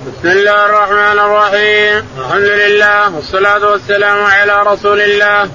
بسم الله الرحمن الرحيم. الحمد لله والصلاة والسلام على رسول الله.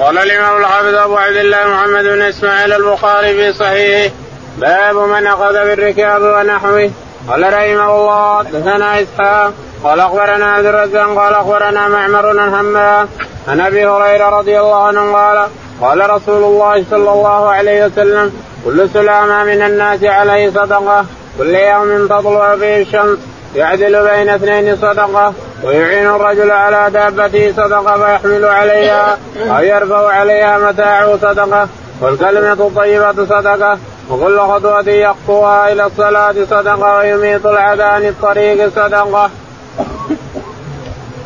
قال الإمام الحافظ أبو عبد الله محمد بن إسماعيل البخاري في صحيحه باب من أخذ بالركاب ونحوه قال رحمه الله دثنا إسحاق قال أخبرنا عبد الرزاق قال أخبرنا معمر بن همام عن أبي هريرة رضي الله عنه قال قال رسول الله صلى الله عليه وسلم كل سلامة من الناس عليه صدقة كل يوم تطلع فيه الشمس يعدل بين اثنين صدقة ويعين الرجل على دابته صدقة فيحمل عليها أو يرفع عليها متاعه صدقة والكلمة الطيبة صدقة وكل خطوة يخطوها إلى الصلاة صدقة ويميط العدى عن الطريق صدقة.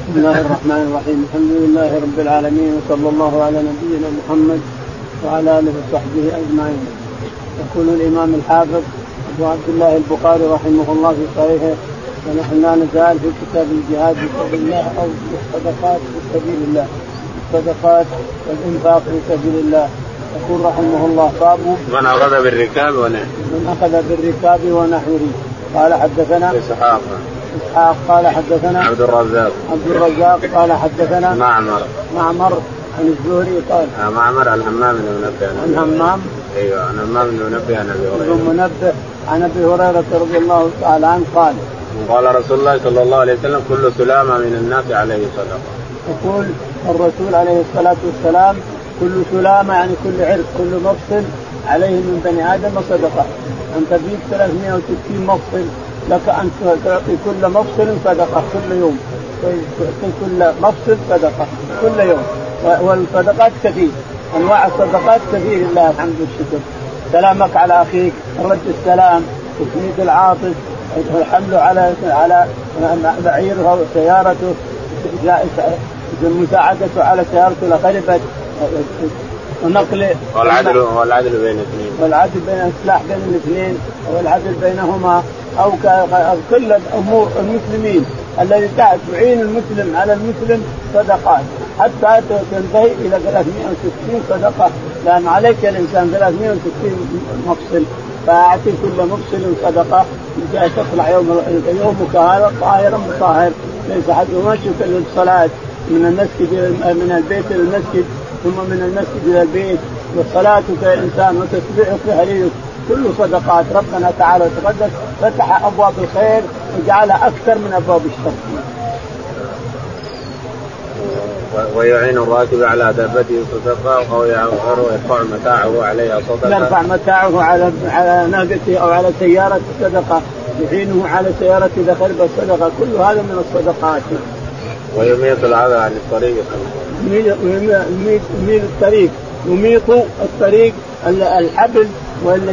بسم الله الرحمن الرحيم الحمد لله رب العالمين وصلى الله على نبينا محمد وعلى آله وصحبه أجمعين. يقول الإمام الحافظ أبو عبد الله البخاري رحمه الله في صحيحه ونحن لا نزال في كتاب الجهاد في سبيل الله أو الصدقات في سبيل الله. الصدقات والإنفاق في سبيل الله. يقول رحمه الله باب من أخذ بالركاب ونحوه. من أخذ بالركاب ونحوه. قال حدثنا إسحاق. إسحاق قال حدثنا عبد الرزاق. عبد الرزاق قال حدثنا معمر. معمر عن الزهري قال آه معمر عن همام بن منبه. عن همام أيوه عن همام بن منبه عن أبي هريرة. بن منبه عن أبي هريرة رضي الله تعالى عنه قال قال رسول الله صلى الله عليه وسلم كل سلامة من الناس عليه صدقة. يقول الرسول عليه الصلاة والسلام كل سلامة يعني كل عرق كل مفصل عليه من بني آدم صدقة. أنت بيك 360 مفصل لك أن تعطي كل مفصل صدقة كل يوم. تعطي كل مفصل صدقة كل يوم. والصدقات كثير أنواع الصدقات كثير لله الحمد والشكر. سلامك على أخيك رد السلام تسميد العاطف. حمله على على بعيره وسيارته مساعدته على سيارته لخربت ونقله والعدل والعدل بين الاثنين والعدل بين الإصلاح بين الاثنين والعدل بينهما أو كل امور المسلمين الذي تعين المسلم على المسلم صدقات. حتى تنتهي إلى 360 صدقة. لأن عليك الإنسان 360 مفصل. فاعطي كل مفصل صدقة تطلع يوم يومك هذا طاهرا مطهر. ليس حد يمشيك للصلاه من المسجد من البيت إلى المسجد ثم من المسجد إلى البيت. وصلاتك يا إنسان وتسبيحك وهليلك كل صدقات ربنا تعالى وتقدس فتح أبواب الخير وجعلها أكثر من أبواب الشر. ويعين الراكب على دابته صدقه أو يرفع متاعه عليها صدقة. يرفع متاعه على على ناقته أو على سيارته صدقه يعينه على سيارته اذا خربت صدقه كل هذا من الصدقات. ويميط العذى عن الطريق. يميط الطريق. يميط الطريق الحبل ولا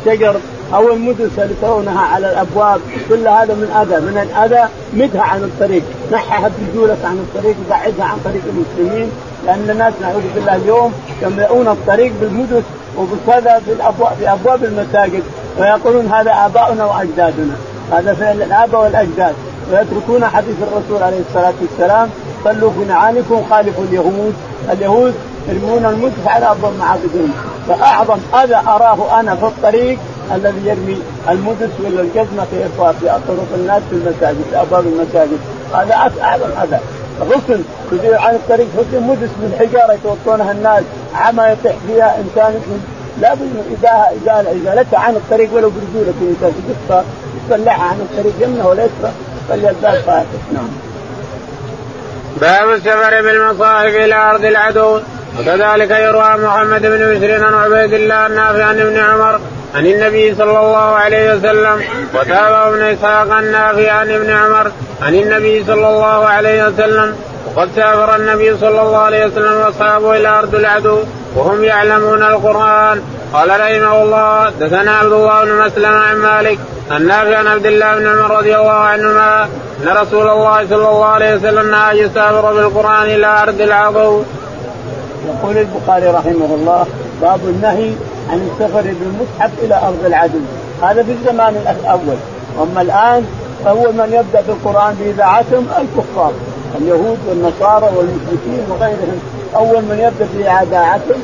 الشجر أو المدس اللي ترونها على الأبواب كل هذا من أذى من الأذى مدها عن الطريق نحها برجولك عن الطريق وبعدها عن طريق المسلمين لأن الناس نعوذ بالله اليوم يملؤون الطريق بالمدس وبكذا في الابواب في أبواب المساجد ويقولون هذا آباؤنا وأجدادنا. هذا فعل الآباء والأجداد. ويتركون حديث الرسول عليه الصلاة والسلام صلوا في نعالكم خالفوا اليهود اليهود يرمون المدح على ابواب معابدهم فأعظم أذى أراه أنا في الطريق الذي يرمي المدس ولا الجزمة في في طرق الناس في المساجد في أبواب المساجد. هذا اعظم اذى غصن تدير عن الطريق حسن مدس من حجارة يتوطونها الناس عما يطيح فيها إنسان لا بد اذا إذا ازالتها عن الطريق ولو برجولك الانسان تقصها تطلعها عن الطريق يمنه ولا يسرى فليزداد فاتح نعم. باب السفر بالمصاحف إلى أرض العدو. وكذلك يروى محمد بن بشر عن عبيد الله النافع عن ابن عمر عن النبي صلى الله عليه وسلم وتابع ابن إسحاق النافع عن ابن عمر عن النبي صلى الله عليه وسلم وقد سافر النبي صلى الله عليه وسلم وأصحابه إلى أرض العدو وهم يعلمون القرآن قال رحمه الله دثنا عبد الله بن مسلم عن مالك النافع عن عبد الله بن عمر رضي الله عنهما أن رسول الله صلى الله عليه وسلم نهى يسافر بالقرآن إلى أرض العدو. يقول البخاري رحمه الله باب النهي عن السفر بالمصحف إلى أرض العدو. هذا في الزمان الأول. أما الآن اول من يبدأ بالقرآن بإذاعتهم الكفار. اليهود والنصارى والمشركين وغيرهم. أول من يبدأ بإذاعتهم.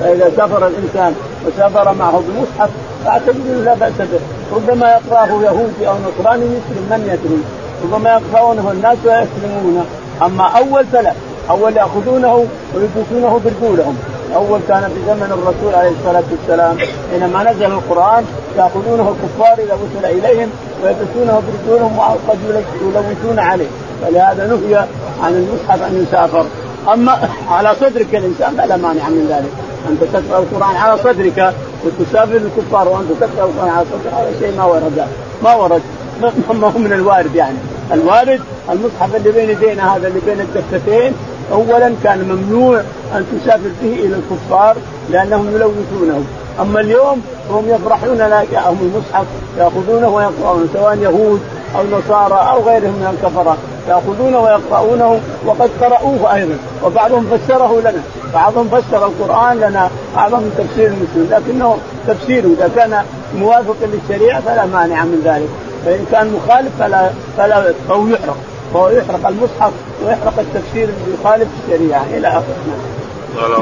فإذا سافر الإنسان وسافر معه بمصحف فأعتقد لا بأس به. ربما يقرأه يهودي أو نصراني يسلم من يدري. ربما يقرؤونه الناس ويسلمونه. أما أول فلا. أول يأخذونه ويلبسونه برجولهم اول كان في زمن الرسول عليه الصلاة والسلام حينما نزل القرآن يأخذونه الكفار إذا وصل إليهم ويلبسونه برجولهم وقد يلوثون عليه. فلهذا نهي عن المصحف أن يسافر. أما على صدرك الإنسان فلا مانع من ذلك. أنت تقرأ القرآن على صدرك وتسافر الكفار وأنت تقرأ القرآن على صدرك هذا شيء ما ورد. ما ورد. ما هو من الوارد يعني. الوارد المصحف اللي بين يدينا هذا اللي بين الدفتين اولا كان ممنوع أن تسافر به إلى الكفار لأنهم يلوثونه. أما اليوم هم يفرحون لا جاءهم المصحف يأخذونه ويقرؤونه سواء يهود أو نصارى أو غيرهم من الكفرة ياخذونه ويقرؤونه وقد قرأوه أيضا. وبعضهم فسره لنا بعضهم فسر القرآن لنا اعظم تفسير المسلم لكنه تفسيره إذا كان موافقا للشريعة فلا مانع من ذلك. فإن كان مخالف فلا فلا فهو يحرق. فهو يحرق المصحف ويحرق التفسير اللي يخالف الشريعة إلى آخره.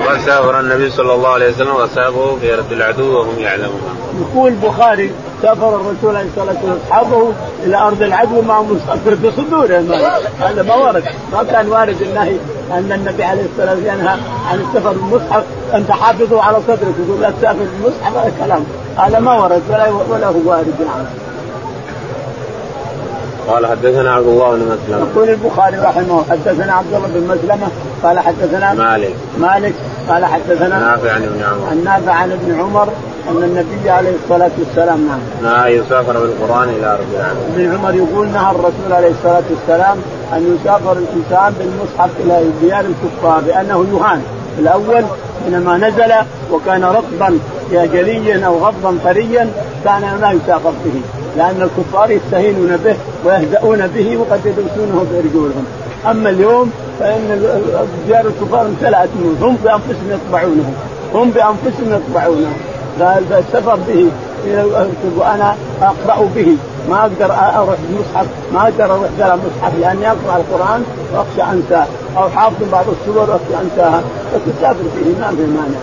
قال سافر النبي صلى الله عليه وسلم وسابه في رد العدو وهم يعلمون. يقول البخاري سافر الرسول عليه الصلاة والسلام اصحابه إلى أرض العدو مع مصحف بصدورهم هذا ما ورد. ما كان وارد النهي أن النبي عليه الصلاة والسلام ينهى عن السفر بالمصحف. أنت حافظه على صدرك. يقول لا تسافر بالمصحف هذا كلام. هذا ما ورد. ولا ولا هو وارد. نعم. قال حدثنا عبد الله بن مسلمة. يقول البخاري رحمه الله حدثنا عبد الله بن مسلمة قال حدثنا مالك. مالك قال حدثنا نافع عن ابن عمر. عن نافع عن ابن عمر أن النبي عليه الصلاة والسلام نعم. نهى يسافر بالقرآن إلى ارض العالم ابن عمر يقول نهى الرسول عليه الصلاة والسلام أن يسافر الإنسان بالمصحف إلى ديار الكفار لأنه يهان. الأول حينما نزل وكان رطبا جليا أو غضا طريا كان لا يسافر به. لأن الكفار يستهينون به ويهزؤون به وقد يدرسونه برجولهم أما اليوم فإن ديار الكفار امتلأت منه هم بأنفسهم يطبعونه هم بأنفسهم يطبعونه فالسفر به وأنا أقرأ به. ما أقدر أروح المصحف ما أقدر أروح بلا مصحف لأني أقرأ القرآن وأخشى أنساه. أو حافظ بعض السور وأخشى أنساها. فتسافر به. ما في مانع.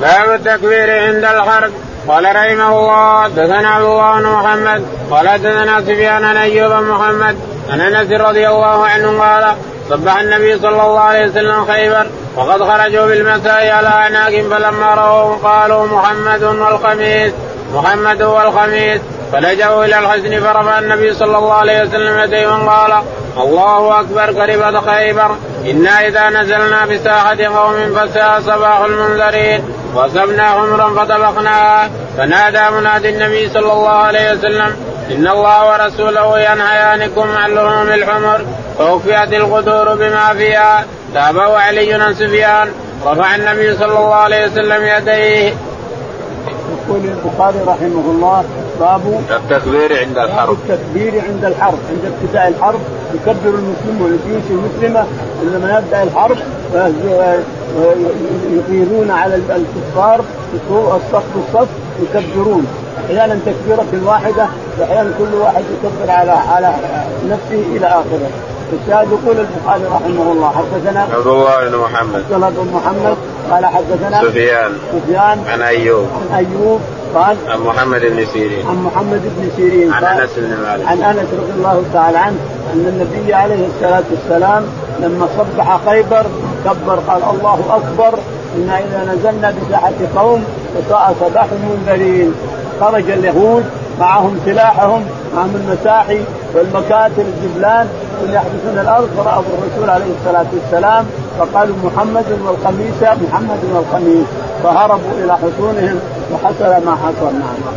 باب التكبير عند الحرب قال رحمه الله حدثنا عبد الله بن محمد قال حدثنا سفيان عن أيوب محمد عن أنس رضي الله عنه قال صبح النبي صلى الله عليه وسلم خيبر وقد خرجوا بالمساء على أعناق فلما راوا قالوا محمد والخميس محمد والخميس فلجأوا إلى الحزن فرفع النبي صلى الله عليه وسلم يديه وقال الله أكبر قربت خيبر إنا إذا نزلنا بساحة قوم فساء صباح المنذرين وصبنا عمرا فطبقناها فنادى منادي النبي صلى الله عليه وسلم إن الله ورسوله ينهيانكم عن لحوم الحمر فوفيت القدور بما فيها. تابعه علي عن سفيان. رفع النبي صلى الله عليه وسلم يديه. يقول البخاري رحمه الله باب التكبير عند الحرب. التكبير عند الحرب عند ابتداء الحرب. يكبر المسلم والجيوش المسلمة عندما يبدأ الحرب يغيرون على الكفار الصف الصف يكبرون. أحيانا تكبيرة واحدة وأحيانا كل واحد يكبر على على نفسه إلى آخره. الشاهد يقول البخاري رحمه الله حدثنا عبد الله بن محمد. عبد الله بن محمد قال حدثنا سفيان. سفيان. عن أيوب. عن أيوب قال عن محمد بن سيرين. عن محمد بن سيرين عن أنس بن مالك. عن أنس رضي الله تعالى عنه أن النبي عليه الصلاة والسلام لما صبح خيبر كبر قال الله أكبر إنا إذا نزلنا بساحة قوم فساء صباح المنذرين خرج اليهود معهم سلاحهم معهم المساحي والمكاتل الجبلان يحدثون الأرض فرأوا الرسول عليه الصلاة والسلام فقالوا محمد والخميس محمد والخميس فهربوا إلى حصونهم وحصل ما حصل نعم.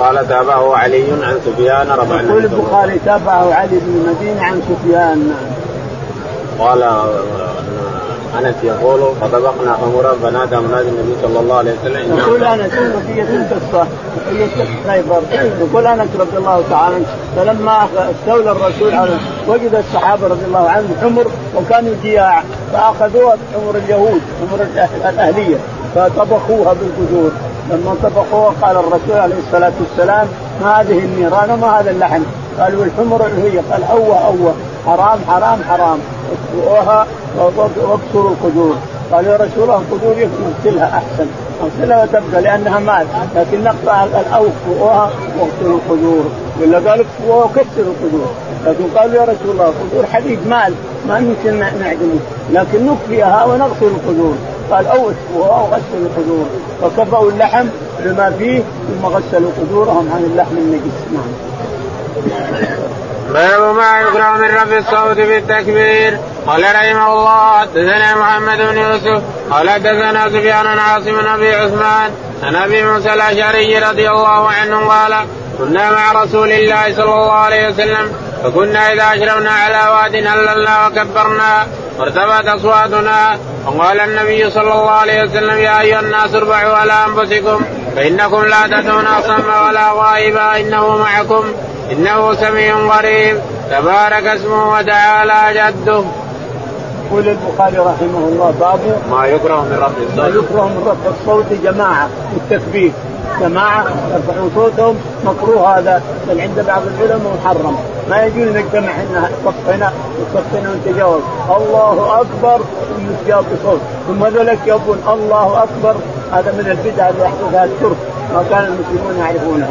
قال تابعه علي عن سفيان رفع يقول البخاري تابعه علي بن المدينة عن سفيان نعم. قال انس يقول فطبقنا خمرا فنادى منادي النبي صلى الله عليه وسلم. يقول انس بقيه القصة؟ بقيه خيبر يقول انس رضي الله تعالى فلما استولى الرسول على وجد الصحابة رضي الله عنهم حمر وكانوا جياع فأخذوها حمر اليهود حمر الأهلية فطبخوها بالقدور لما طبخوها قال الرسول عليه الصلاة والسلام ما هذه النيران وما هذا اللحم؟ قالوا الحمر هي. قال أوه أوه حرام حرام حرام. اكسروها واكسروا القدور. قال يا رسول الله القدور يقتلها أحسن. اغسلها وتبقى لأنها مال لكن نقطع الاوف فوقها واغسلوا القدور. ولا قال اكفوها وكسروا القدور. لكن قالوا يا رسول الله قدور حديد مال ما يمكن نعدمه. لكن نكفيها ونغسل القدور. قال أو اكفوها وغسلوا القدور. فكفوا اللحم بما فيه ثم غسلوا قدورهم عن اللحم النجس. نعم. باب ما يكره من رفع الصوت في التكبير قال رحمه الله حدثنا محمد بن يوسف قال حدثنا سفيان بن عاصم بن أبي عثمان عن أبي موسى الأشعري رضي الله عنه قال كنا مع رسول الله صلى الله عليه وسلم فكنا إذا اشربنا على واد هللنا وكبرنا وارتفعت أصواتنا وقال النبي صلى الله عليه وسلم يا أيها الناس اربعوا على أنفسكم فإنكم لا تدعون اصم ولا غائبا إنه معكم. إنه سميع قريب. تبارك اسمه وتعالى جده. يقول البخاري رحمه الله باب ما يكره من رفع الصوت. ما يكره من رفع الصوت جماعة والتكبير جماعة يرفعون صوتهم. مكروه هذا بل عند بعض العلماء محرم. ما يجوز نجتمع إحنا صفنا وصفنا ونتجاوز. الله أكبر ونتجاوب بصوت. ثم ذلك يقول الله أكبر. هذا من البدع اللي يحدثها الترك ما كان المسلمون يعرفونها.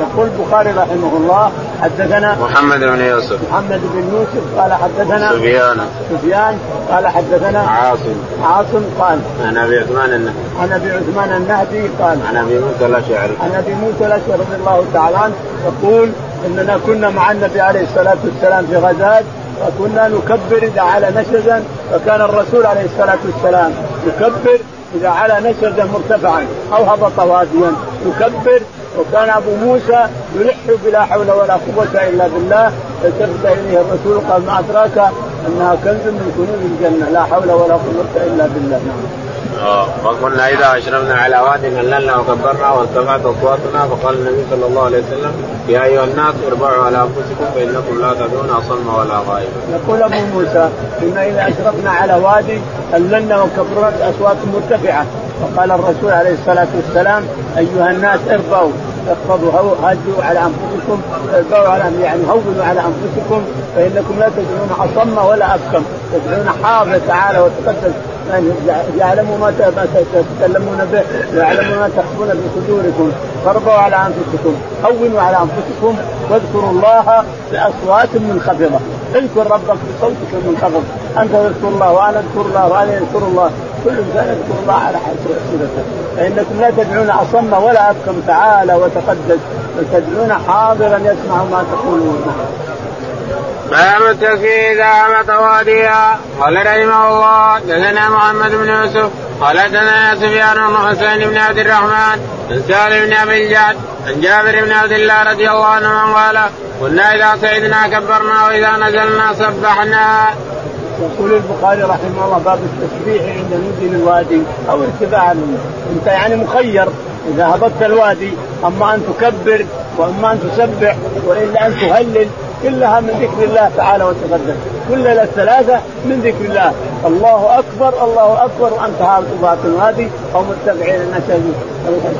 يقول البخاري رحمه الله حدثنا محمد بن يوسف. محمد بن يوسف قال حدثنا سفيان. سفيان قال حدثنا عاصم. عاصم قال عن أبي عثمان النهدي عن أبي عثمان النهدي قال عن أبي موسى الاشعري عن أبي موسى الاشعري رضي الله تعالى عنه يقول إننا كنا مع النبي عليه الصلاة والسلام في غزاة وكنا نكبر إذا على نشزا فكان الرسول عليه الصلاة والسلام يكبر إذا على نشزا مرتفعا أو هبط واديا يكبر. وكان أبو موسى يلح بلا حول ولا قوة إلا بالله. فالتفت إليه الرسول قال ما أدراك أنها كنز من كنوز الجنة لا حول ولا قوة إلا بالله. نعم. وقلنا إذا اشربنا على واد هللنا وكبرنا وارتفعت اصواتنا فقال النبي صلى الله عليه وسلم يا أيها الناس اربعوا على أنفسكم فإنكم لا تدعون اصم ولا غائب. يقول أبو موسى كنا إذا أشرفنا على وادي هللنا وكبرنا باصوات مرتفعة فقال الرسول عليه الصلاة والسلام أيها الناس ارفعوا اخفضوا هدوا على أنفسكم ارفعوا على يعني هونوا على أنفسكم فإنكم لا تدعون أصم ولا أبكم تدعون حافظ تعالى وتقدس يعلموا ما تتكلمون به يعلموا ما تخفون بصدوركم فارضوا على أنفسكم هونوا على أنفسكم واذكروا الله بأصوات منخفضه اذكر ربك بصوتك المنخفض أنت تذكر الله وأنا أذكر الله وأنا اذكر الله. كل إنسان يذكر الله على حسب صفته فإنكم لا تدعون أصم ولا أبكم تعالى وتقدس بل تدعون حاضرا يسمع ما تقولون. باب التكفير اذا هبط واديها قال رحمه الله دثنا محمد بن يوسف قال دثنا سفيان بن حسين بن عبد الرحمن بن سالم بن أبي الجعد عن جابر بن عبد الله رضي الله عنه قال كنا إذا صعدنا كبرنا وإذا نزلنا سبحنا. يقول البخاري رحمه الله باب التسبيح عند نزول الوادي أو ارتفاع أنت يعني مخير إذا هبطت الوادي أما أن تكبر وأما أن تسبح وإلا أن تهلل كلها من ذكر الله تعالى وتقدم. كل الثلاثة من ذكر الله. الله أكبر الله أكبر وأنت هابط هذه أو متبعين الناس.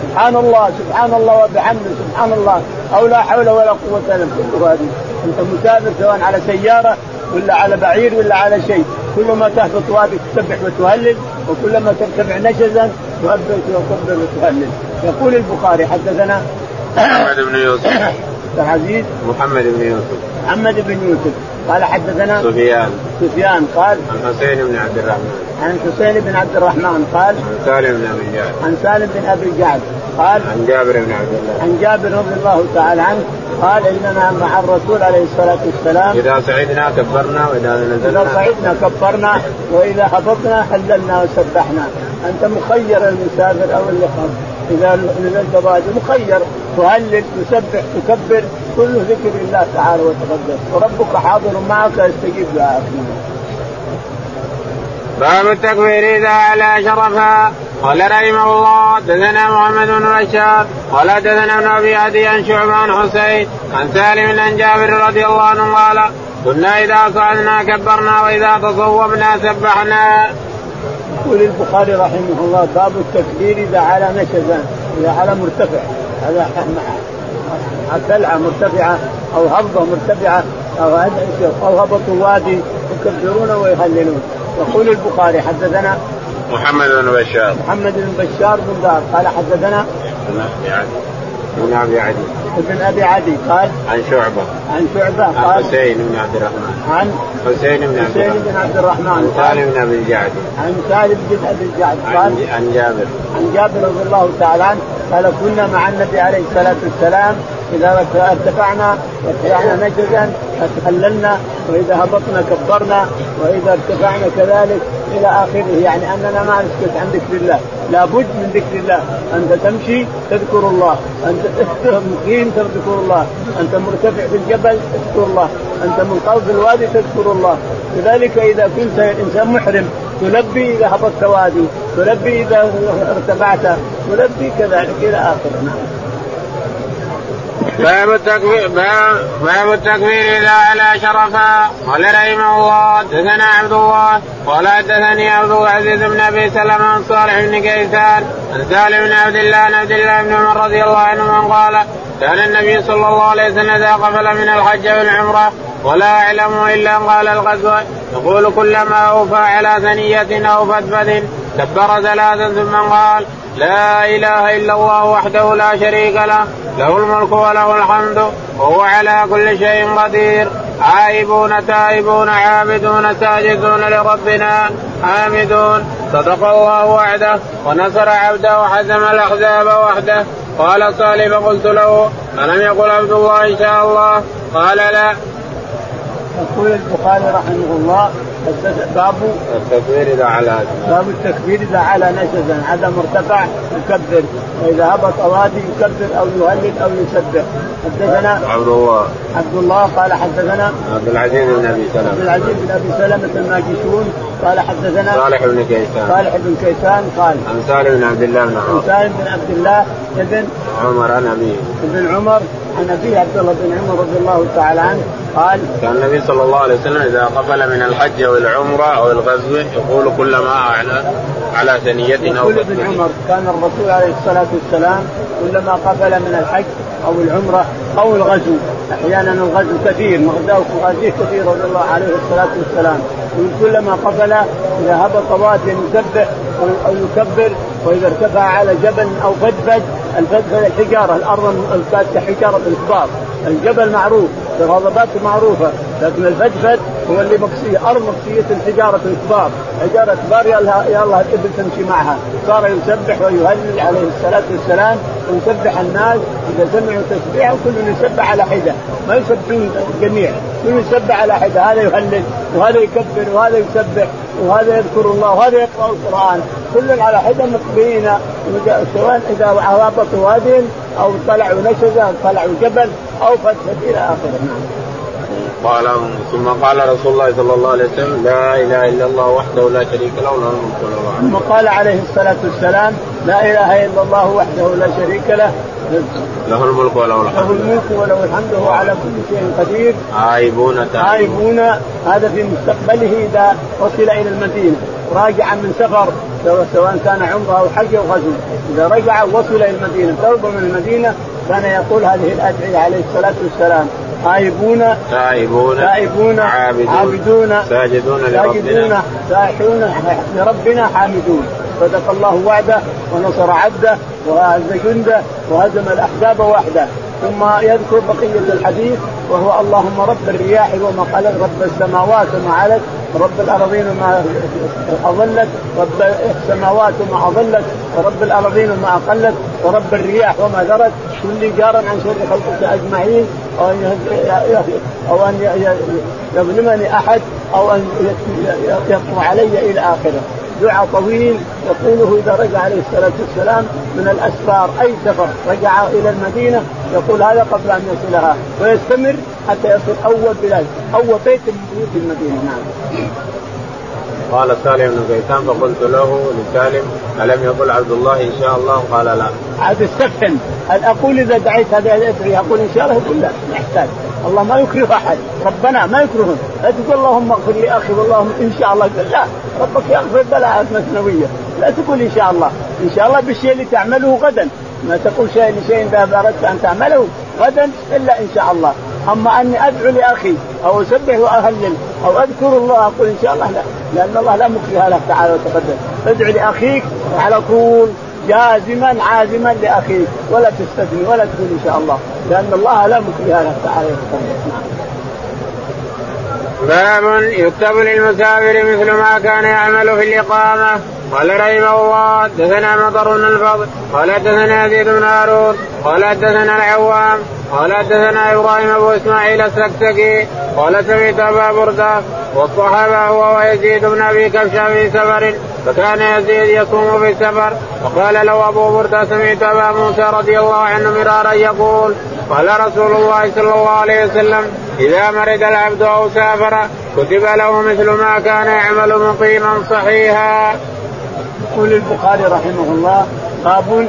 سبحان الله سبحان الله وبحمده سبحان الله. أو لا حول ولا قوة إلا كل هذه. أنت مسافر سواء على سيارة ولا على بعير ولا على شيء. كل ما تهبط وادي تسبح وتهلل وكلما ترتفع نشزا تهبط وتكبر وتهلل. يقول البخاري حدثنا محمد بن يوسف. العزيز محمد بن يوسف. محمد بن يوسف. قال حدثنا سفيان. سفيان قال عن حسين بن عبد الرحمن. عن حسين بن عبد الرحمن قال عن سالم بن أبي الجعد عن سالم بن أبي الجعد قال عن جابر بن عبد الله. عن جابر رضي الله تعالى عنه قال إننا مع الرسول عليه الصلاة والسلام إذا صعدنا كبرنا وإذا نزلنا. إذا صعدنا كبرنا وإذا هبطنا حللنا وسبحنا. أنت مخير المسافر أو اللي إذا نزلت مخير. تهلل تسبح تكبر كله ذكر الله تعالى وتقدس. وربك حاضر معك يستجيب دعاءك. باب التكبير إذا على شرفها قال رحمه الله دثنا محمد بن بشار. قال دثنا ابن أبي عدي عن شعبان حسين عن سالم عن جابر رضي الله عنه قال كنا إذا صعدنا كبرنا وإذا تصوبنا سبحنا. يقول البخاري رحمه الله باب التكبير إذا على نشزا. إذا على مرتفع. هذا سلعه مرتفعة أو هضبة مرتفعة أو أو هبطوا وادي يكبرون ويهللون. يقول البخاري حدثنا محمد بن بشار. محمد بن بشار بن دار. قال حدثنا ابن أبي عدي. ابن أبي عدي قال عن شعبة. عن شعبة عن قال حسين بن عبد الرحمن. عن حسين بن عبد حسين الرحمن. بن عبد الرحمن. عن سالم بن أبي الجعد. عن سالم بن أبي الجعد قال عن عن جابر. عن جابر رضي الله تعالى عنه قال كنا مع النبي عليه الصلاة والسلام إذا ارتفعنا وارتفعنا نجدا تخللنا وإذا هبطنا كبرنا وإذا ارتفعنا كذلك. إلى آخره. يعني أننا ما نسكت عن ذكر الله. لابد من ذكر الله. أنت تمشي تذكر الله. أنت مقيم تذكر الله. أنت مرتفع في الجبل تذكر الله. أنت منقض في الوادي تذكر الله. لذلك إذا كنت إنسان محرم تلبي إذا هبطت وادي تلبي إذا ارتفعت تلبي كذلك إلى آخره. نعم. باب التكبير باب, التكبير إذا على شرفا قال رحمه الله حدثنا عبد الله قال حدثني عبد العزيز بن أبي سلمة عن صالح بن كيسان عن سالم بن عبد الله عن عبد الله بن عمر رضي الله عنهما قال كان النبي صلى الله عليه وسلم إذا قفل من الحج والعمره ولا أعلم إلا قال الغزو يقول كلما أوفى على ثنية أو فتفت كبر ثلاثا ثم قال لا إله إلا الله وحده لا شريك له له الملك وله الحمد وهو على كل شيء قدير. عائبون تائبون عابدون ساجدون لربنا حامدون صدق الله وعده ونصر عبده وحزم الأحزاب وحده. قال صالح فقلت له ألم يقل عبد الله إن شاء الله؟ قال لا. يقول البخاري رحمه الله باب التكبير إذا علا باب التكبير إذا علا نشزا عدم ارتفع يكبر. وإذا هبط وادي يكبر أو يهلل أو يسبح. حدثنا عبد الله. عبد الله قال حدثنا عبد العزيز بن أبي عبد سلمه العزيز بن أبي سلمة الماجشون. قال حدثنا صالح بن كيسان. صالح بن كيسان قال عن سالم بن عبد الله بن عن عمر. سالم بن عبد الله ابن عمر عن أبيه. ابن عمر عن أبيه عبد الله بن عمر رضي الله تعالى عنه قال كان النبي صلى الله عليه وسلم إذا قفل من الحج أو العمرة أو الغزو يقول كلما اعلى على ثنية أو يقول ابن. عمر كان الرسول عليه الصلاة والسلام كلما قفل من الحج أو العمرة أو الغزو. أحيانا الغزو كثير مغزاه غازيه كثير رضي الله عليه الصلاة والسلام. كلما قفل اذا هبط واديا يسبح أو يكبر وإذا ارتفع على جبل أو فدفد الفدفد الحجاره الأرض الفاتحة حجارة الكبار الجبل معروف. الغضبات معروفة لكن الفدفد هو اللي مكسيه أرض مكسيه الحجارة الكبار. حجارة كبار يا الله الإبل تمشي معها. صار يسبح ويهلل عليه الصلاة والسلام ويسبح الناس إذا سمعوا تسبيحه كل يسبح على حده ما يسبحون الجميع كل يسبح على حده هذا يهلل وهذا يكبر وهذا يسبح وهذا يذكر الله وهذا يقرأ القرآن كل على حده مقبلين سواء إذا هبطوا وادي أو طلعوا نشزة طلعوا جبل أو فتفت إلى آخره. قال ثم قال رسول الله صلى الله عليه وسلم لا إله إلا الله وحده لا شريك له له الملك وله الحمد ثم قال عليه الصلاة والسلام لا إله إلا الله وحده لا شريك له. له الملك وله له الحمد الملك وله الحمد وهو على كل شيء قدير. عائبون عائبون هذا في مستقبله إذا وصل إلى المدينة. راجعا من سفر سواء- سواء كان عمرة أو حج أو غزو. إذا رجع وصل إلى المدينة قرب من المدينة كان يقول هذه الأدعية عليه الصلاة والسلام. عائبون تائبون تائبون عابدون. عابدون. ساجدون لربنا. سائحون لربنا حامدون. صدق الله وعده ونصر عبده وأعز جنده وهزم الأحزاب وحده. ثم يذكر بقية الحديث وهو اللهم رب الرياح وما خلق رب السماوات وما علت رب الأرضين وما أظلت رب السماوات وما أظلت ورب الأرضين وما أقلت ورب الرياح وما ذرت. كل جارا عن شر خلقك ي- أو أن ي- ي- يظلمني أحد أو أن ي- يقوى علي إلى آخره. دعاء طويل يقوله إذا رجع عليه الصلاة والسلام من الأسفار أي سفر رجع إلى المدينة يقول هذا قبل أن يصلها ويستمر حتى يصل أول بلاد أول بيت من بيوت المدينة نعم. قال سالم بن كيسان فقلت له لسالم ألم يقل عبد الله إن شاء الله؟ قال لا. عاد استفهم. هل أقول إذا دعيت هذا الادعيه أقول إن شاء الله؟ يقول لا ما يحتاج. الله ما يكره أحد. ربنا ما يكرههم لا تقول اللهم اغفر لي أخي واللهم إن شاء الله. لا ربك يغفر بلا مثنويه لا تقول إن شاء الله. إن شاء الله بالشيء اللي تعمله غدا. ما تقول شيء لشيء إذا أردت أن تعمله غدا إلا إن شاء الله. أما أني أدعو لأخي أو أسبح وأهلل أو أذكر الله أقول إن شاء الله لا لأن الله لا مكره له تعالى وتقدم. ادع لأخيك على طول جازما عازما لأخيك. ولا تستثني ولا تقول إن شاء الله لأن الله لا مكره له تعالى وتقدم. باب يكتب للمسافر مثل ما كان يعمل في الإقامة. قال رحمه الله حدثنا مطر بن الفضل قال حدثنا يزيد بن هارون قال حدثنا العوام قال حدثنا إبراهيم أبو إسماعيل السكسكي قال سمعت أبا برده والصحابة هو ويزيد بن أبي كبشة في سفر فكان يزيد يصوم في السفر فقال له أبو برده سمعت أبا موسى رضي الله عنه مرارا يقول قال رسول الله صلى الله عليه وسلم إذا مرض العبد أو سافر كتب له مثل ما كان يعمل مقيما صحيحا. يقول البخاري رحمه الله باب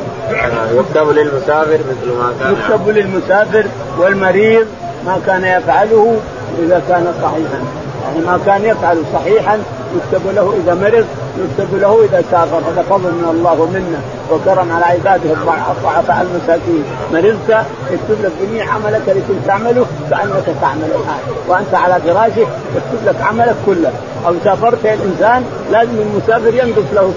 يكتب للمسافر مثل ما كان يكتب للمسافر والمريض ما كان يفعله إذا كان صحيحا. يعني ما كان يفعل صحيحا يكتب له إذا مرض يكتب له إذا سافر هذا فضل من الله ومنه وكرم على عباده الضعفاء المساكين. مرضت يكتب لك جميع عملك كنت تعمله كأنك تعمل الآن. وأنت على فراشك يكتب لك عملك كله. أو سافرت الإنسان لازم المسافر ينقص له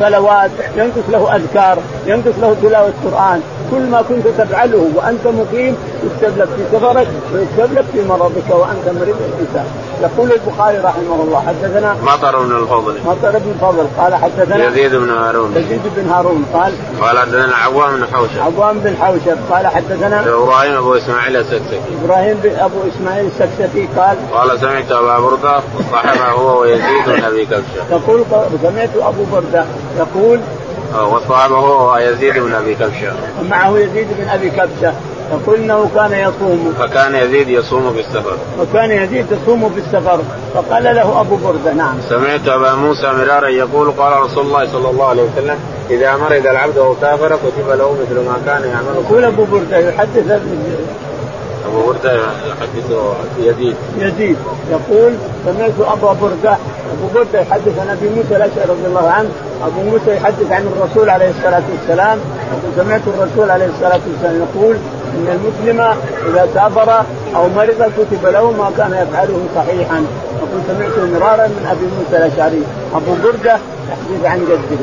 صلوات ينقص له أذكار ينقص له تلاوة قران كل ما كنت تفعله وأنت مقيم يكتب لك في سفرك ويكتب لك في مرضك وأنت مريض الإنسان. يقول البخاري رحمه الله حدثنا مطر بن الفضل. مطر بن الفضل. قال حدثنا يزيد بن هارون. يزيد بن هارون. قال قال حدثنا عوام بن حوشب. عوام بن حوشب. قال حدثنا إبراهيم أبو إسماعيل السكسكي. إبراهيم أبو إسماعيل السكسكي. قال قال سمعت أبا بردة وصاحبه هو ويزيد بن أبي كبشة. يقول سمعت أبو بردة يقول وصاحبه هو يزيد بن أبي كبشة. ومعه يزيد بن أبي كبشة. يقول انه كان يصوم. فكان يزيد يصوم في السفر. وكان يزيد يصوم في السفر. فقال له أبو بردة نعم. سمعت أبا موسى مرارا يقول قال رسول الله صلى الله عليه وسلم إذا مرض العبد أو سافر كتب له مثل ما كان يعمل. يقول أبو بردة يحدث أبو بردة يحدث يزيد. يزيد. يقول سمعت أبا بردة أبو بردة يحدث عن أبي موسى الأشعري رضي الله عنه. أبو موسى يحدث عن الرسول عليه الصلاة والسلام. يقول سمعت الرسول عليه الصلاة والسلام يقول إن المسلم إذا سافر أو مرض كتب له ما كان يفعله صحيحا. يقول سمعت مرارا من أبي موسى الأشعري. أبو برده يحدث عن جده.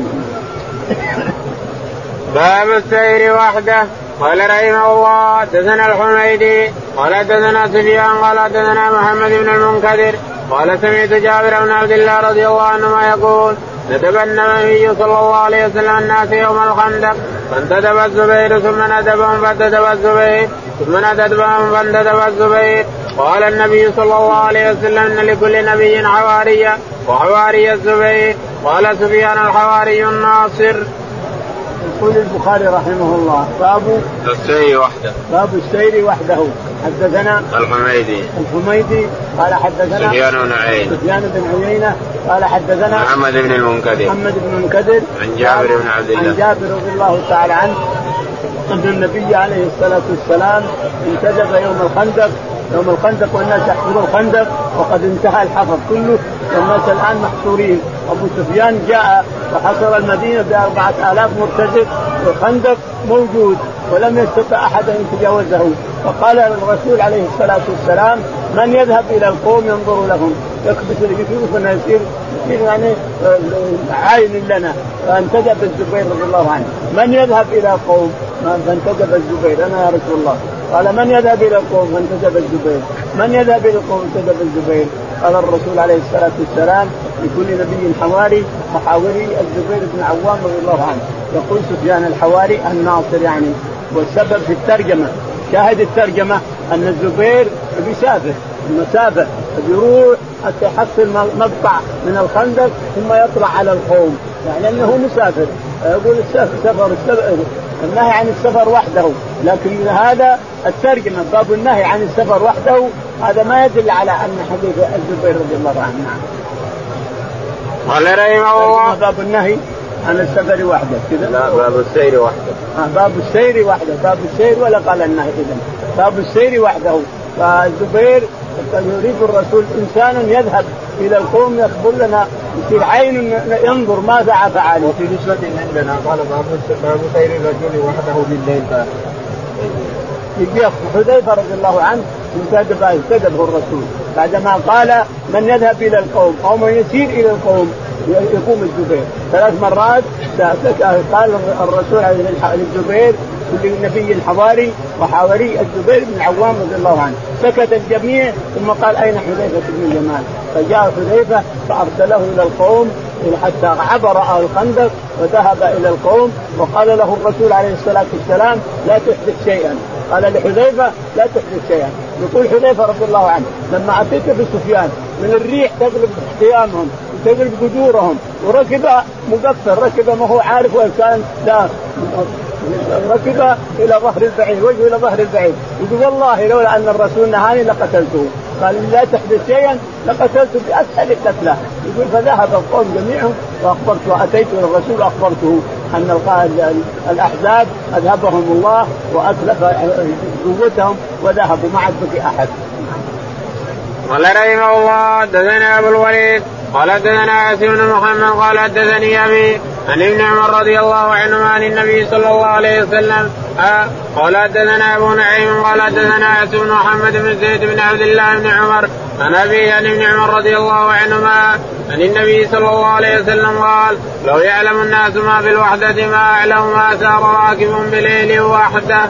باب السير وحده. قال رحمه الله حدثنا الحميدي. قال حدثنا سفيان قال حدثنا محمد بن المنكدر. قال سمعت جابر بن عبد الله رضي الله عنهما يقول ندب النبي صلى الله عليه وسلم الناس يوم الخندق. فانتدب الزبير ثم ندبهم فانتدب الزبير ثم ندبهم فانتدب الزبير قال النبي صلى الله عليه وسلم إن لكل نبي حواريا وحواري الزبير قال سفيان الحواري الناصر. يقول البخاري رحمه الله باب السير وحده. باب السير وحده. حدثنا الحميدي. الحميدي قال حدثنا سفيان بن عيينة. سفيان بن عيينة قال حدثنا محمد بن المنكدر. محمد بن المنكدر. عن جابر بن عبد الله. عن جابر رضي الله تعالى عنه أن النبي عليه الصلاة والسلام انتدب يوم الخندق يوم الخندق والناس يحفرون الخندق وقد انتهى الحفر كله. والناس الآن محصورين. أبو سفيان جاء وحصر المدينة بأربعة آلاف مرتزق والخندق موجود ولم يستطع أحد أن يتجاوزه. فقال الرسول عليه الصلاة والسلام من يذهب إلى القوم ينظر لهم. يكبس انه يصير؟ يصير يعني آه، عين لنا. فانتدب الزبير رضي الله عنه. من يذهب إلى القوم فانتدب الزبير. أنا يا رسول الله. قال من يذهب إلى القوم؟ فانتدب الزبير. من يذهب إلى القوم؟ انتدب الزبير. قال الرسول عليه الصلاة والسلام لكل نبي حواري وحاوري الزبير بن عوام رضي الله عنه. يقول سفيان الحواري الناصر يعني. والسبب في الترجمة. شاهد الترجمة أن الزبير بيسافر المسافه بيروح حتى يحصل مقطع من الخندق ثم يطلع على القوم. يعني أنه مسافر. يقول السفر سفر السفر النهي عن السفر وحده. لكن هذا الترجمة باب النهي عن السفر وحده هذا ما يدل على أن حديث الزبير رضي الله عنه. نعم. قال رحمه الله. باب النهي. عن السفر وحده كذا؟ لا باب السير وحده. آه باب السير وحده باب السير ولا قال النهي اذا باب السير وحده. فالزبير يريد الرسول انسان يذهب إلى القوم يخبر لنا يصير عين ينظر ماذا فعل وفي نسبة عندنا قال باب باب سير الرجل وحده بالليل يجي حذيفة رضي الله عنه انتدب انتدبه الرسول. بعدما قال من يذهب إلى القوم أو من يسير إلى القوم يقوم الزبير. ثلاث مرات قال الرسول للزبير للنبي الحواري وحواري الزبير بن العوام رضي الله عنه. سكت الجميع ثم قال أين حذيفة بن اليمان فجاء حذيفة فأرسله إلى القوم حتى عبر الخندق وذهب إلى القوم وقال له الرسول عليه الصلاة والسلام لا تحدث شيئا. قال لحذيفة لا تحدث شيئا. يقول حذيفة رضي الله عنه لما أتيت بسفيان من الريح تغلب خيامهم وتغلب قدورهم وركب مقفر ركب ما هو عارف وين كان لا ركب إلى ظهر البعير وجهه إلى ظهر البعير. يقول والله لولا أن الرسول نهاني لقتلته. قال لا تحدث شيئا لقتلته بأسهل القتلى يقول فذهب القوم جميعهم واخبرت واتيت إلى الرسول وأخبرته. أن الأحزاب أذهبهم الله واتلف قوتهم وذهبوا ما عاد بقي أحد. قال رحمه الله حدثنا أبو الوليد قال حدثنا عاصم بن محمد قال حدثني أبي عن ابن عمر رضي الله عنهما عن النبي صلى الله عليه وسلم آه قال حدثنا أبو نعيم قال حدثنا عاصم بن محمد بن زيد بن عبد الله بن عمر عن أبي عن ابن عمر رضي الله عنهما عن النبي صلى الله عليه وسلم قال لو يعلم الناس ما في الوحدة ما أعلم ما سار راكب بليل وحده.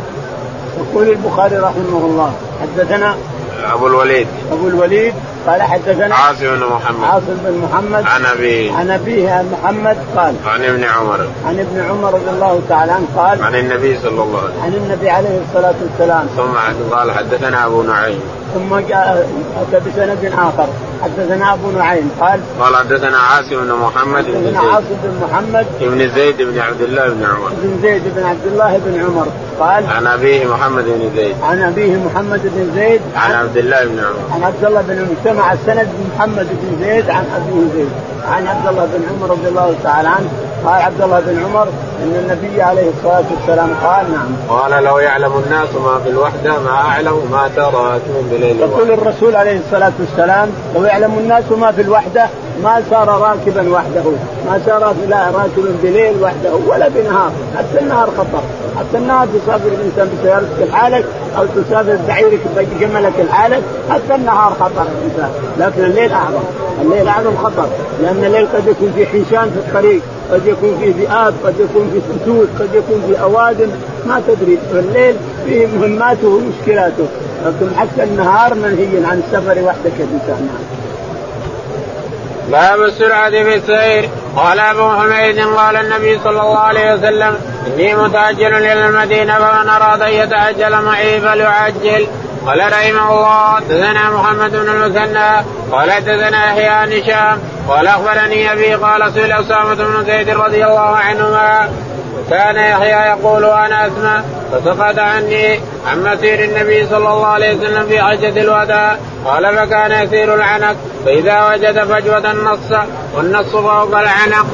يقول البخاري رحمه الله حدثنا أبو الوليد أبو الوليد قال حدثنا عاصم بن محمد. عاصم بن محمد. عن أبيه. عن أبيه عن محمد قال عن ابن عمر. عن ابن عمر رضي الله تعالى عنه قال عن النبي صلى الله عليه وسلم. عن النبي عليه الصلاة والسلام. ثم قال حدثنا أبو نعيم. ثم جاء اتى بسند آخر. حدثنا أبو نعيم قال قال حدثنا عاصم بن محمد بن زيد. عاصم بن محمد بن زيد بن عبد الله بن عمر. بن زيد بن عبد الله بن عمر قال عن أبيه محمد بن زيد. عن أبيه محمد بن زيد. عن عبد الله بن عمر. عن عبد الله بن عمر. سمع السند محمد بن زيد عن أبيه زيد. عن عبد الله بن عمر رضي الله تعالى عنه. قال عبد الله بن عمر إن النبي عليه الصلاة والسلام قال نعم. قال لو يعلم الناس ما في الوحده ما أعلم ما ترى بليل يقول الرسول عليه الصلاة والسلام لو يعلم الناس ما في الوحده ما صار راكبا وحده ما صار لا راكبا بليل وحده ولا بنهار حتى النهار خطر. حتى النهار تسافر الإنسان بسيارتك لحالك أو تسافر بعيرك بجملك لحالك حتى النهار خطر. الانسان لكن الليل أعظم. الليل أعظم خطر. لأن الليل قد يكون في حيشان في الطريق قد يكون في ذئاب قد يكون في فتوت قد يكون في أوادم. ما تدري. الليل فيه مهماته ومشكلاته. لكن حتى النهار منهي عن السفر وحدك الانسان باب السرعة في السير. قال أبو حميد قال النبي صلى الله عليه وسلم إني متعجل إلى المدينة فمن أراد أن يتعجل معي فليعجل. قال رحمه الله حدثنا محمد بن المثنى قال حدثنا يحيى عن هشام قال أخبرني أبي قال سئل أسامة بن زيد رضي الله عنهما كان يحيى يقول وأنا أسمع فسقط عني عن مسير النبي صلى الله عليه وسلم في حجة الوداع قال فكان يسير العنق فإذا وجد فجوة النص والنص فوق العنق.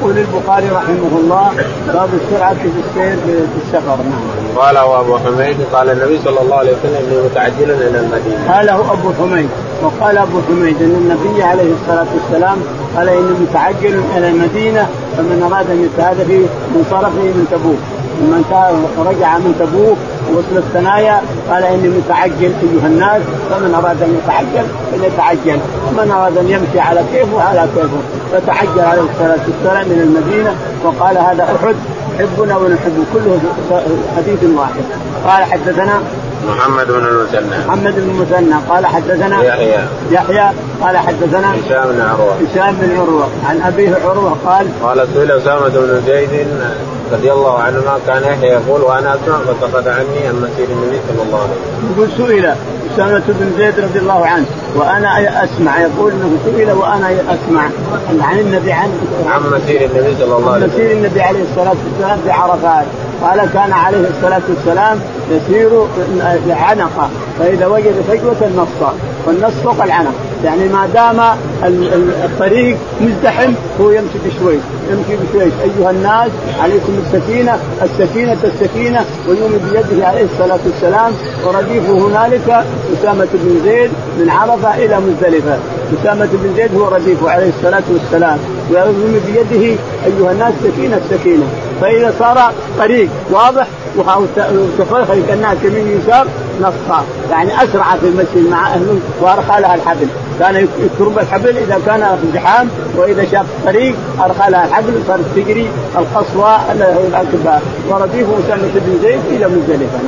يقول البخاري رحمه الله باب السرعة في السير في السفر نعم. قال أبو حميد قال النبي صلى الله عليه وسلم إني متعجل إلى المدينة. قاله أبو حميد وقال أبو حميد إن النبي عليه الصلاة والسلام قال إني متعجل إلى المدينة فمن أراد أن يتهادى في منصرفه من تبوك. من رجع من تبوك وصل الثنايا قال إني متعجل أيها الناس. فمن أراد أن يتعجل فليتعجل ومن أراد أن يمشي على كيفه على كيفه. فتعجل عليه الصلاة والسلام من المدينة وقال هذا أحد يحبنا ونحبه كله حديث واحد. قال حدثنا محمد بن المثنى. محمد بن المثنى. قال حدثنا يحيى. يحيى. قال حدثنا هشام بن عروة. هشام بن عروة. عن أبيه عروة قال قال سئل أسامة بن زيد رضي الله عنهما كان يحيى يقول وأنا أسمع فسقط عني عن مسير النبي صلى الله عليه وسلم. يقول سئل أسامة بن زيد رضي الله عنه وأنا أسمع. يقول إنه سئل وأنا أسمع. عن النبي عن عن مسير النبي صلى الله عليه وسلم. مسير النبي عليه الصلاة والسلام في عرفات. قال كان عليه الصلاة والسلام يسير عنقه فإذا وجد فجوة نص والنص فوق العنق يعني ما دام الطريق مزدحم هو يمشي بشوي يمشي بشوي أيها الناس عليكم السكينة. السكينة السكينة. ويوم بيده عليه الصلاة والسلام. ورديفه هنالك أسامة بن زيد من عرفة إلى مزدلفة. أسامة بن زيد هو رديفه عليه الصلاة والسلام. ويوم بيده أيها الناس سكينة سكينة. فإذا صار طريق واضح وتفرق الناس يمين يسار نصا يعني أسرع في المشي مع اهله وأرخى لها الحبل. كان يكرم الحبل إذا كان ازدحام وإذا شاف الطريق أرخى لها الحبل وصارت تجري القصوى الراكبه ورديف أسامة بن زيد إلى مزدلفة.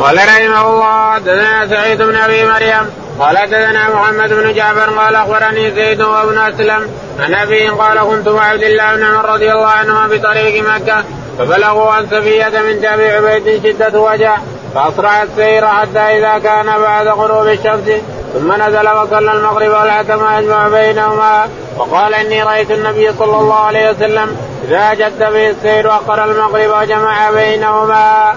قال رحمه الله حدثنا سعيد بن أبي مريم. قال حدثنا محمد بن جعفر قال أخبرني زيد وابن أسلم. عن أبي قال كنت مع عبد الله بن عمر رضي الله عنهما بطريق مكة. فبلغوا عن سفية من ابي عبيد شدة وجع فاسرع السير حتى إذا كان بعد غروب الشمس ثم نزل وصلى المغرب والعتم يجمع بينهما وقال إني رأيت النبي صلى الله عليه وسلم إذا جد به السير اخر المغرب وجمع بينهما.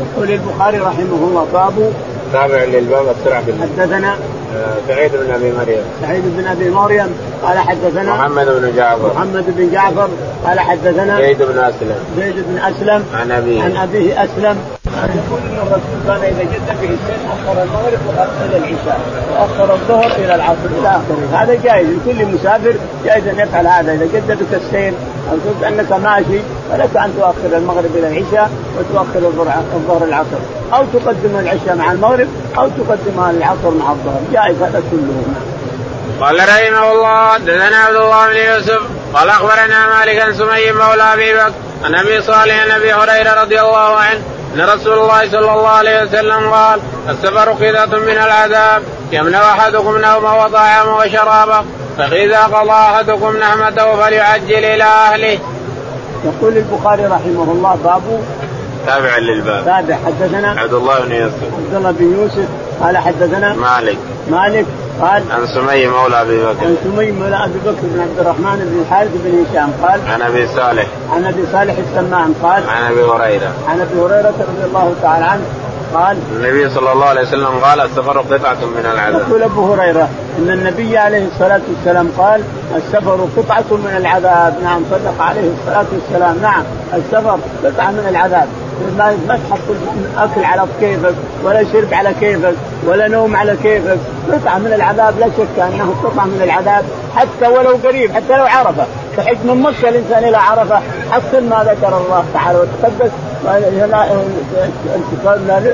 يقول البخاري رحمه الله باب تابع للباب السرعة حدثنا؟ آه، سعيد بن أبي مريم. سعيد بن أبي مريم. قال حدثنا؟ محمد بن جعفر. محمد بن جعفر. قال حدثنا؟ زيد بن أسلم. زيد بن أسلم. عن أبيه. عن أبيه أسلم. يقول ان الرسول كان إذا جد به الشيء اخر المغرب إلى العشاء واخر الظهر إلى العصر. إلى اخره هذا جائز. لكل مسافر جائز أن يفعل هذا. إذا جد بك السير أو كنت أنك ماشي فلك أن تؤخر المغرب إلى العشاء وتؤخر الظهر العصر. أو تقدم العشاء مع المغرب أو تقدم العصر مع الظهر. جائز هذا كله. قال رحمه الله حدثنا عبد الله بن يوسف. قال أخبرنا مالك عن سمي مولى أبي بكر عن أبي صالح عن أبي هريرة رضي الله عنه أن رسول الله صلى الله عليه وسلم قال السفر قذة من العذاب. يمنع أحدكم نومه وطعامه وشرابه فإذا قضى أحدكم نعمته فليعجل إلى أهله. يقول البخاري رحمه الله باب تابع للباب. تابع. حدثنا عبد الله بن يوسف. عبد الله بن يوسف. قال حدثنا مالك. مالك قال عن سمي مولى أبي بكر. عن سمي مولى أبي بكر بن عبد الرحمن بن الحارث بن هشام قال عن أبي صالح. عن أبي صالح السمان قال عن أبي هريرة. عن أبي هريرة رضي الله تعالى عنه قال النبي صلى الله عليه وسلم قال السفر قطعة من العذاب. يقول ابو هريرة إن النبي عليه الصلاة والسلام قال السفر قطعة من العذاب. نعم صدق عليه الصلاة والسلام. نعم السفر قطعة من العذاب. ما ما تحط أكل على كيفك ولا شرب على كيفك ولا نوم على كيفك. قطعة من العذاب لا شك أنه قطعة من العذاب. حتى ولو قريب حتى لو عرفة. تحج من مكة الإنسان إلى عرفة. حصل ما ذكر الله تعالى وتقدس. لا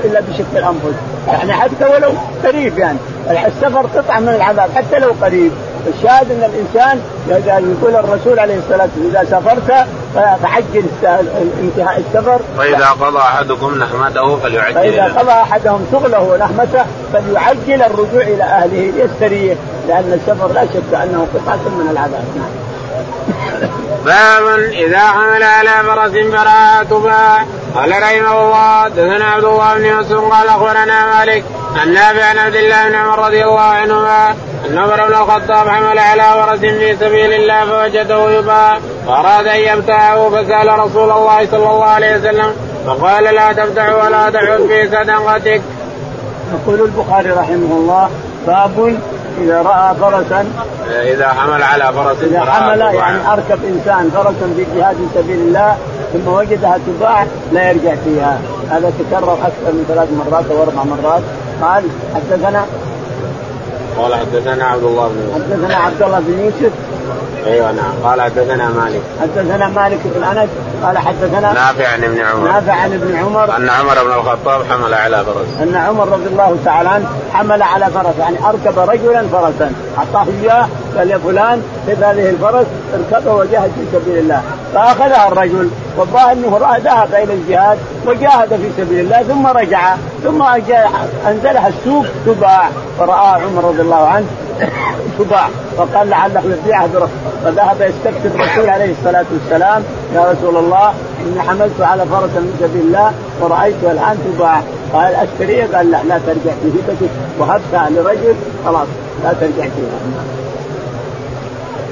إلا بشق الأنفس. يعني حتى ولو قريب يعني. السفر قطعة من العذاب حتى لو قريب. الشاهد أن الإنسان يقول الرسول عليه الصلاة والسلام إذا سافرت فعجل انتهاء السفر. فإذا قضى أحدكم نحمته فليعجل فإذا قضى أحدهم شغله ونحمته فليعجل الرجوع إلى أهله يستريح لأن السفر لا شك أنه قطعة من العذاب. باب إذا حمل على فرس براءة باع قال رحمه الله دثنا عبد الله بن يوسف قال أخبرنا مالك عن نافع عن عبد الله بن عمر رضي الله عنهما ان عمر بن الخطاب حمل على فرس في سبيل الله فوجده يباع واراد أن يبتاعه فسأل رسول الله صلى الله عليه وسلم فقال لا تبتع ولا تعد في صدقتك. يقول البخاري رحمه الله باب إذا رأى فرسا إذا حمل على فرس إذا حمل يعني أركب إنسان فرسا في جهاد سبيل الله ثم وجدها تباع لا يرجع فيها. هذا تكرر أكثر من ثلاث مرات أو أربع مرات. قال حدثنا قال حدثنا عبد الله بن يوسف حدثنا عبد الله بن يوسف. أيوه نعم. قال حدثنا مالك. حدثنا مالك بن أنس. قال حدثنا نافع عن ابن عمر. نافع عن ابن عمر. أن عمر بن الخطاب حمل على فرس. أن عمر رضي الله تعالى عنه حمل على فرس يعني أركب رجلا فرسا أعطاه إياه قال يا فلان خذ هذه الفرس اركبه وجاهد في سبيل الله. فأخذها الرجل والظاهر أنه ذهب إلى الجهاد وجاهد في سبيل الله ثم رجع ثم أنزلها السوق تباع. فرأى عمر رضي الله عنه تباع. فقال لعله يبيعها فذهب يستكتب الرسول عليه الصلاة والسلام يا رسول الله إني حملت على فرس من سبيل الله ورايتها الآن تباع. قال اشتريها قال لا لا ترجع في هبتك وهبتها لرجل خلاص لا ترجع فيها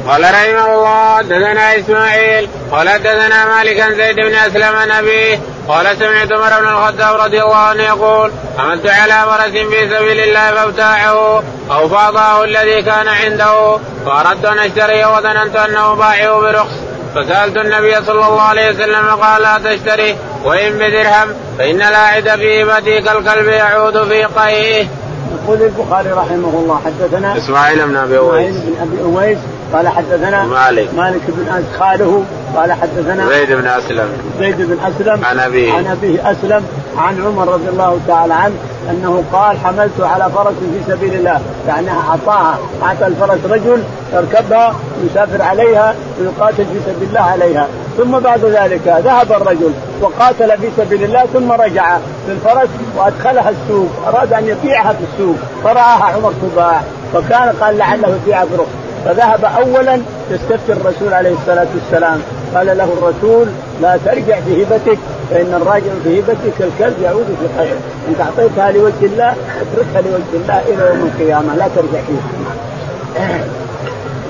قال رحمه الله حدثنا إسماعيل قال حدثنا مالك عن زيد بن أسلم عن أبيه قال سمعت عمر بن الخطاب رضي الله عنه يقول عملت على فرس في سبيل الله فأبتاعه أو فاضاه الذي كان عنده فأردت أن أشتريه وظننت أنه باعه برخص فسألت النبي صلى الله عليه وسلم قال لا تشتري وإن بدرهم فإن العائد في هبتي كالكلب يعود في قيئه. يقول البخاري رحمه الله حدثنا إسماعيل بن أبي أويس إسماعيل بن أبي أويس قال حدثنا مالك. مالك بن أنس خاله. قال حدثنا زيد بن أسلم. زيد بن أسلم عن أبيه. عن أبيه أسلم عن عمر رضي الله تعالى عنه أنه قال حملت على فرس في سبيل الله. يعني أعطاها. أعطى الفرس رجل يركبها يسافر عليها ويقاتل في سبيل الله عليها. ثم بعد ذلك ذهب الرجل وقاتل في سبيل الله ثم رجع بالفرس وأدخلها السوق. أراد أن يبيعها في السوق. فرآها عمر تباع فكان قال لعله يبيعها برخص فذهب اولا يستفتي الرسول عليه الصلاة والسلام. قال له الرسول لا ترجع بهبتك فإن الراجع بهبتك كالكلب يعود في قدر انت أعطيتها لوجه الله اتركها لوجه الله إلى يوم القيامة. لا ترجع فيها.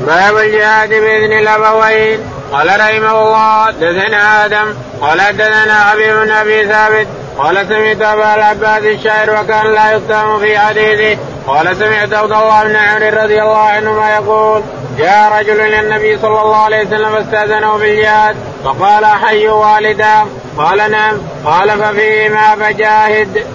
باب الجهاد بإذن الأبوين. قال رحمه الله حدثنا آدم. قال حدثنا حبيب بن أبي ثابت. قال سمعت أبا العباس الشاعر وكان لا يتهم في حديثه. قال سمعت عبد الله بن عمرو رضي الله عنهما يقول جاء رجل إلى النبي صلى الله عليه وسلم فاستأذنه بالجهاد فقال حي والدا قال نعم قال ففيهما فجاهد.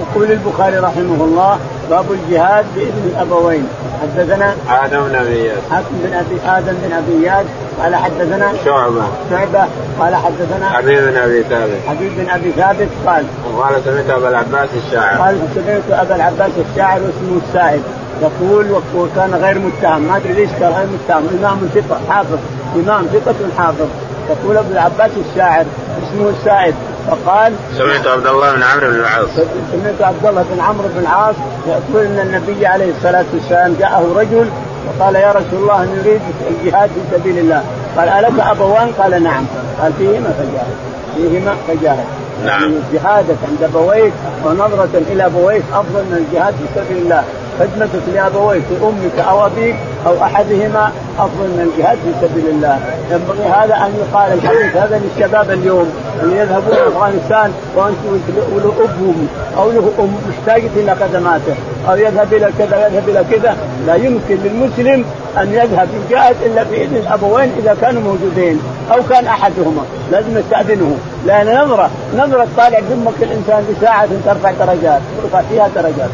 يقول البخاري رحمه الله باب الجهاد بإذن الأبوين. حدثنا آدم بن أبي حكم بن أبي آدم بن أبي اياد قال حدثنا شعبة. شعبة. قال حدثنا حبيب بن أبي ثابت. حبيب بن أبي ثابت. قال وقال سمعت أبا العباس الشاعر. قال سمعت أبا العباس الشاعر واسمه السائب. يقول وكان غير متهم. ما أدري ليش كان غير متهم. إمام ثقة حافظ. إمام ثقة حافظ. يقول أبو العباس الشاعر اسمه السائب. فقال سمعت عبد الله بن عمرو بن العاص. سمعت عبد الله بن عمرو بن العاص يقول إن النبي عليه الصلاة والسلام جاءه رجل وقال يا رسول الله نريد الجهاد في سبيل الله. قال ألك ابوان قال نعم. قال فيهما فجاهد. فيهما فجاهد. نعم. يعني جهادك عند ابويك ونظرة إلى ابويك أفضل من الجهاد في سبيل الله. خدمتك لابويك أمك أو أبيك أو أحدهما أفضل من الجهاد في سبيل الله، ينبغي هذا أن يقال الحديث هذا للشباب اليوم اللي يذهبون أفغانستان وأنتم له ابهم أو له ام مشتاقة إلى خدماته أو يذهب إلى كذا يذهب إلى كذا، لا يمكن للمسلم أن يذهب يجاهد إلا بإذن الأبوين إذا كانوا موجودين أو كان أحدهما، لازم يستاذنه، لأن نظرة نظرة طالع دمك الإنسان بساعة ترفع درجات، ترفع فيها درجات.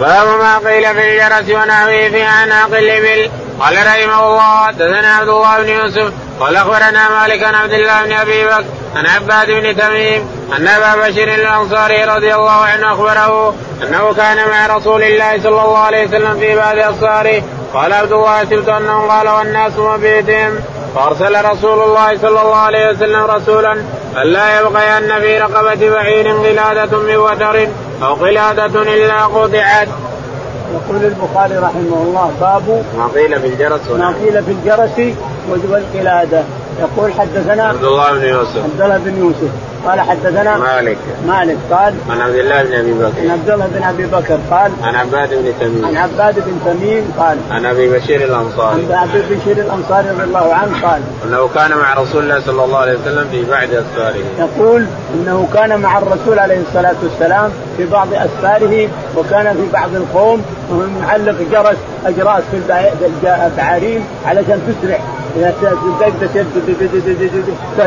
باب ما قيل في الجرس ونحوه في أعناق الإبل. قال رحمه الله حدثنا عبد الله بن يوسف قال أخبرنا مالك عن عبد الله بن أبي بكر عن عباد بن تميم أن أبا بشير الأنصاري رضي الله عنه أخبره أنه كان مع رسول الله صلى الله عليه وسلم في بعض اصاره قال عبد الله سبت انه قال والناس مبيتهم. فأرسل رسول الله صلى الله عليه وسلم رسولا الا يبقين في رقبة بعير قلادة من وتر أو قلادة إلا قطعت. يقول البخاري رحمه الله باب ما قيل في الجرس ما قيل في الجرس والقلاده يقول حدثنا عبد الله بن يوسف. عبد الله بن يوسف. قال حدثنا مالك. مالك قال عن عبد الله بن أبي بكر. عن عبد الله بن أبي بكر قال عن عباد بن تميم. عن عباد بن تميم قال عن أبي بشير الأنصاري. عن ابي بشير الأنصاري رضي الله عنه قال أنه كان مع رسول الله صلى الله عليه وسلم في بعض أسفاره. يقول إنه كان مع الرسول عليه الصلاة والسلام في بعض أسفاره وكان في بعض القوم معلق جرس أجراس في البعارين علشان تسرع. إذا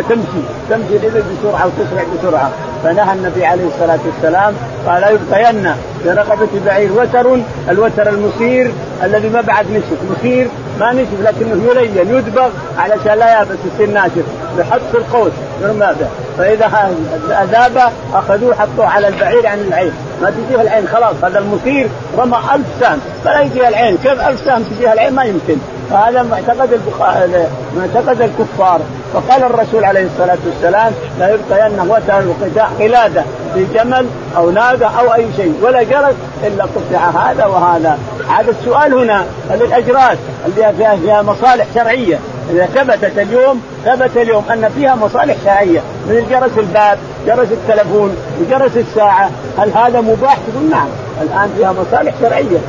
تمشي تمشي الابل بسرعة وتسرع بسرعة. فنهى النبي عليه الصلاة والسلام قال يبقين برقبه بعير وتر الوتر المصير الذي ما بعد نشف. مصير ما نشف لكنه يلين يدبغ علشان لا يابس يصير ناشف. بحط في القوس فإذا أذاب أخذوه حطوه على البعير عن العين. ما تجيها العين خلاص. هذا المصير رمى ألف سهم. فلا يجيها العين. كيف ألف سهم تجيها العين؟ ما يمكن. فهذا معتقد معتقد الكفار. فقال الرسول عليه الصلاة والسلام لا يبقين وتر قلادة في جمل أو ناقة أو أي شيء ولا جرس إلا قطع هذا وهذا. هذا السؤال هنا للاجراس اللي فيها, فيها مصالح شرعية؟ إذا ثبتت اليوم ثبت اليوم أن فيها مصالح شرعية من جرس الباب جرس التلفون وجرس الساعة هل هذا مباح؟ تقول نعم الآن فيها مصالح شرعية.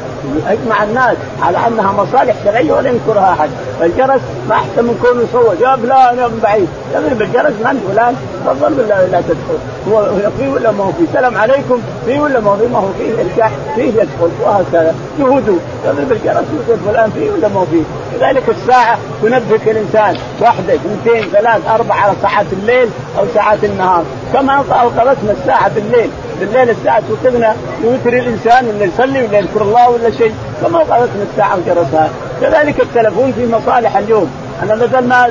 اجمع الناس على أنها مصالح شرعية ولا ينكرها أحد، الجرس ما أحسن من كونه يصوت يا فلان يا بعيد، يضرب الجرس من فلان. تفضل ولا لا تدخل، هو فيه ولا ما هو فيه، سلام عليكم. فيه ولا ما هو فيه، ما هو فيه ارجع فيه يدخل. وهكذا، جهوده يضرب الجرس يقول فلان. فيه ولا ما هو فيه، كذلك الساعة تنبهك الإنسان واحدة اثنتين ثلاث أربع على ساعات الليل أو ساعات النهار، كما اوقفتنا الساعة بالليل. بالليل الساعة توقظنا يوتر الإنسان ولا يصلي ولا يذكر الله ولا شيء. فما وقفتنا الساعة وجرسها كذلك التلفون في مصالح اليوم. أنا بدل ما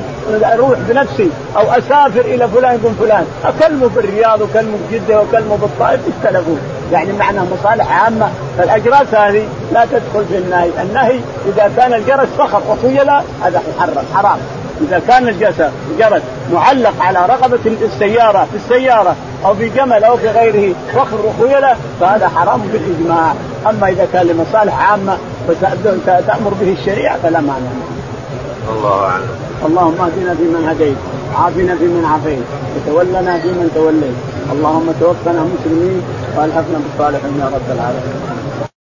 أروح بنفسي أو أسافر إلى فلان يقول فلان أكلمه بالرياض وكلمه بجدة وكلمه بالطائف اختلفوا يعني معنى مصالح عامة. فالأجراس هذه لا تدخل في النهي، النهي إذا كان الجرس فخر وخيل هذا محرم حرام. إذا كان الجسد جرس معلق على رقبة السيارة في السيارة أو في جمل أو في غيره فخر وخيله فهذا حرام بالإجماع، أما إذا كان لمصالح عامة فتأمر به الشريعة فلا معنى الله أعلم. اللهم اهدنا فيمن هديت عافنا فيمن عافيت وتولنا فيمن توليت. اللهم توفنا مسلمين وألحقنا بالصالحين يا رب العالمين.